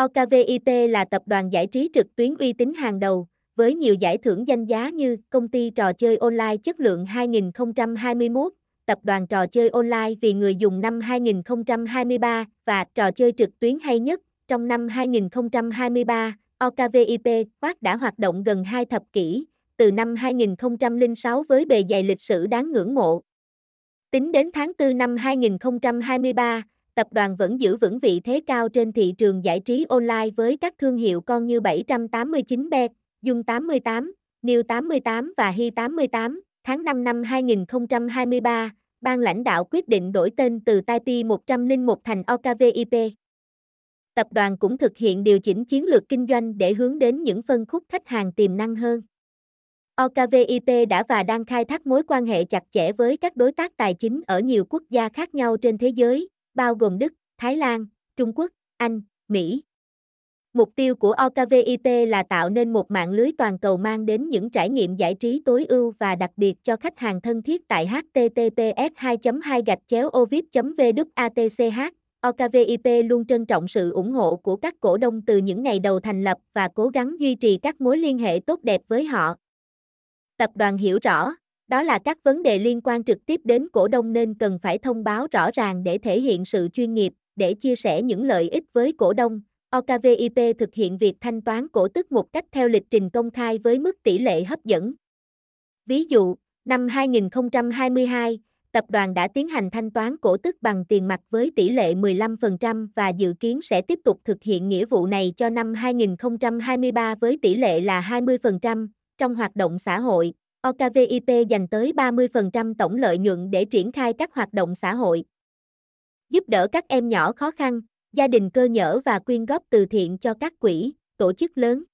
OKVIP là tập đoàn giải trí trực tuyến uy tín hàng đầu, với nhiều giải thưởng danh giá như Công ty trò chơi online chất lượng 2021, Tập đoàn trò chơi online vì người dùng năm 2023 và trò chơi trực tuyến hay nhất trong năm 2023. OKVIP Quát đã hoạt động gần hai thập kỷ, từ năm 2006 với bề dày lịch sử đáng ngưỡng mộ. Tính đến tháng 4 năm 2023, tập đoàn vẫn giữ vững vị thế cao trên thị trường giải trí online với các thương hiệu con như 789bet, Dung 88, New 88 và Hi 88. Tháng 5 năm 2023, ban lãnh đạo quyết định đổi tên từ Taipei 101 thành OKVIP. Tập đoàn cũng thực hiện điều chỉnh chiến lược kinh doanh để hướng đến những phân khúc khách hàng tiềm năng hơn. OKVIP đã và đang khai thác mối quan hệ chặt chẽ với các đối tác tài chính ở nhiều quốc gia khác nhau trên thế giới, bao gồm Đức, Thái Lan, Trung Quốc, Anh, Mỹ. Mục tiêu của OKVIP là tạo nên một mạng lưới toàn cầu mang đến những trải nghiệm giải trí tối ưu và đặc biệt cho khách hàng thân thiết tại https 2 2 gạch chéo ovip vwatch OKVIP luôn trân trọng sự ủng hộ của các cổ đông từ những ngày đầu thành lập và cố gắng duy trì các mối liên hệ tốt đẹp với họ. Tập đoàn hiểu rõ, đó là các vấn đề liên quan trực tiếp đến cổ đông nên cần phải thông báo rõ ràng để thể hiện sự chuyên nghiệp, để chia sẻ những lợi ích với cổ đông. OKVIP thực hiện việc thanh toán cổ tức một cách theo lịch trình công khai với mức tỷ lệ hấp dẫn. Ví dụ, năm 2022, tập đoàn đã tiến hành thanh toán cổ tức bằng tiền mặt với tỷ lệ 15% và dự kiến sẽ tiếp tục thực hiện nghĩa vụ này cho năm 2023 với tỷ lệ là 20%. Trong hoạt động xã hội, OKVIP dành tới 30% tổng lợi nhuận để triển khai các hoạt động xã hội. Giúp đỡ các em nhỏ khó khăn, gia đình cơ nhở và quyên góp từ thiện cho các quỹ, tổ chức lớn.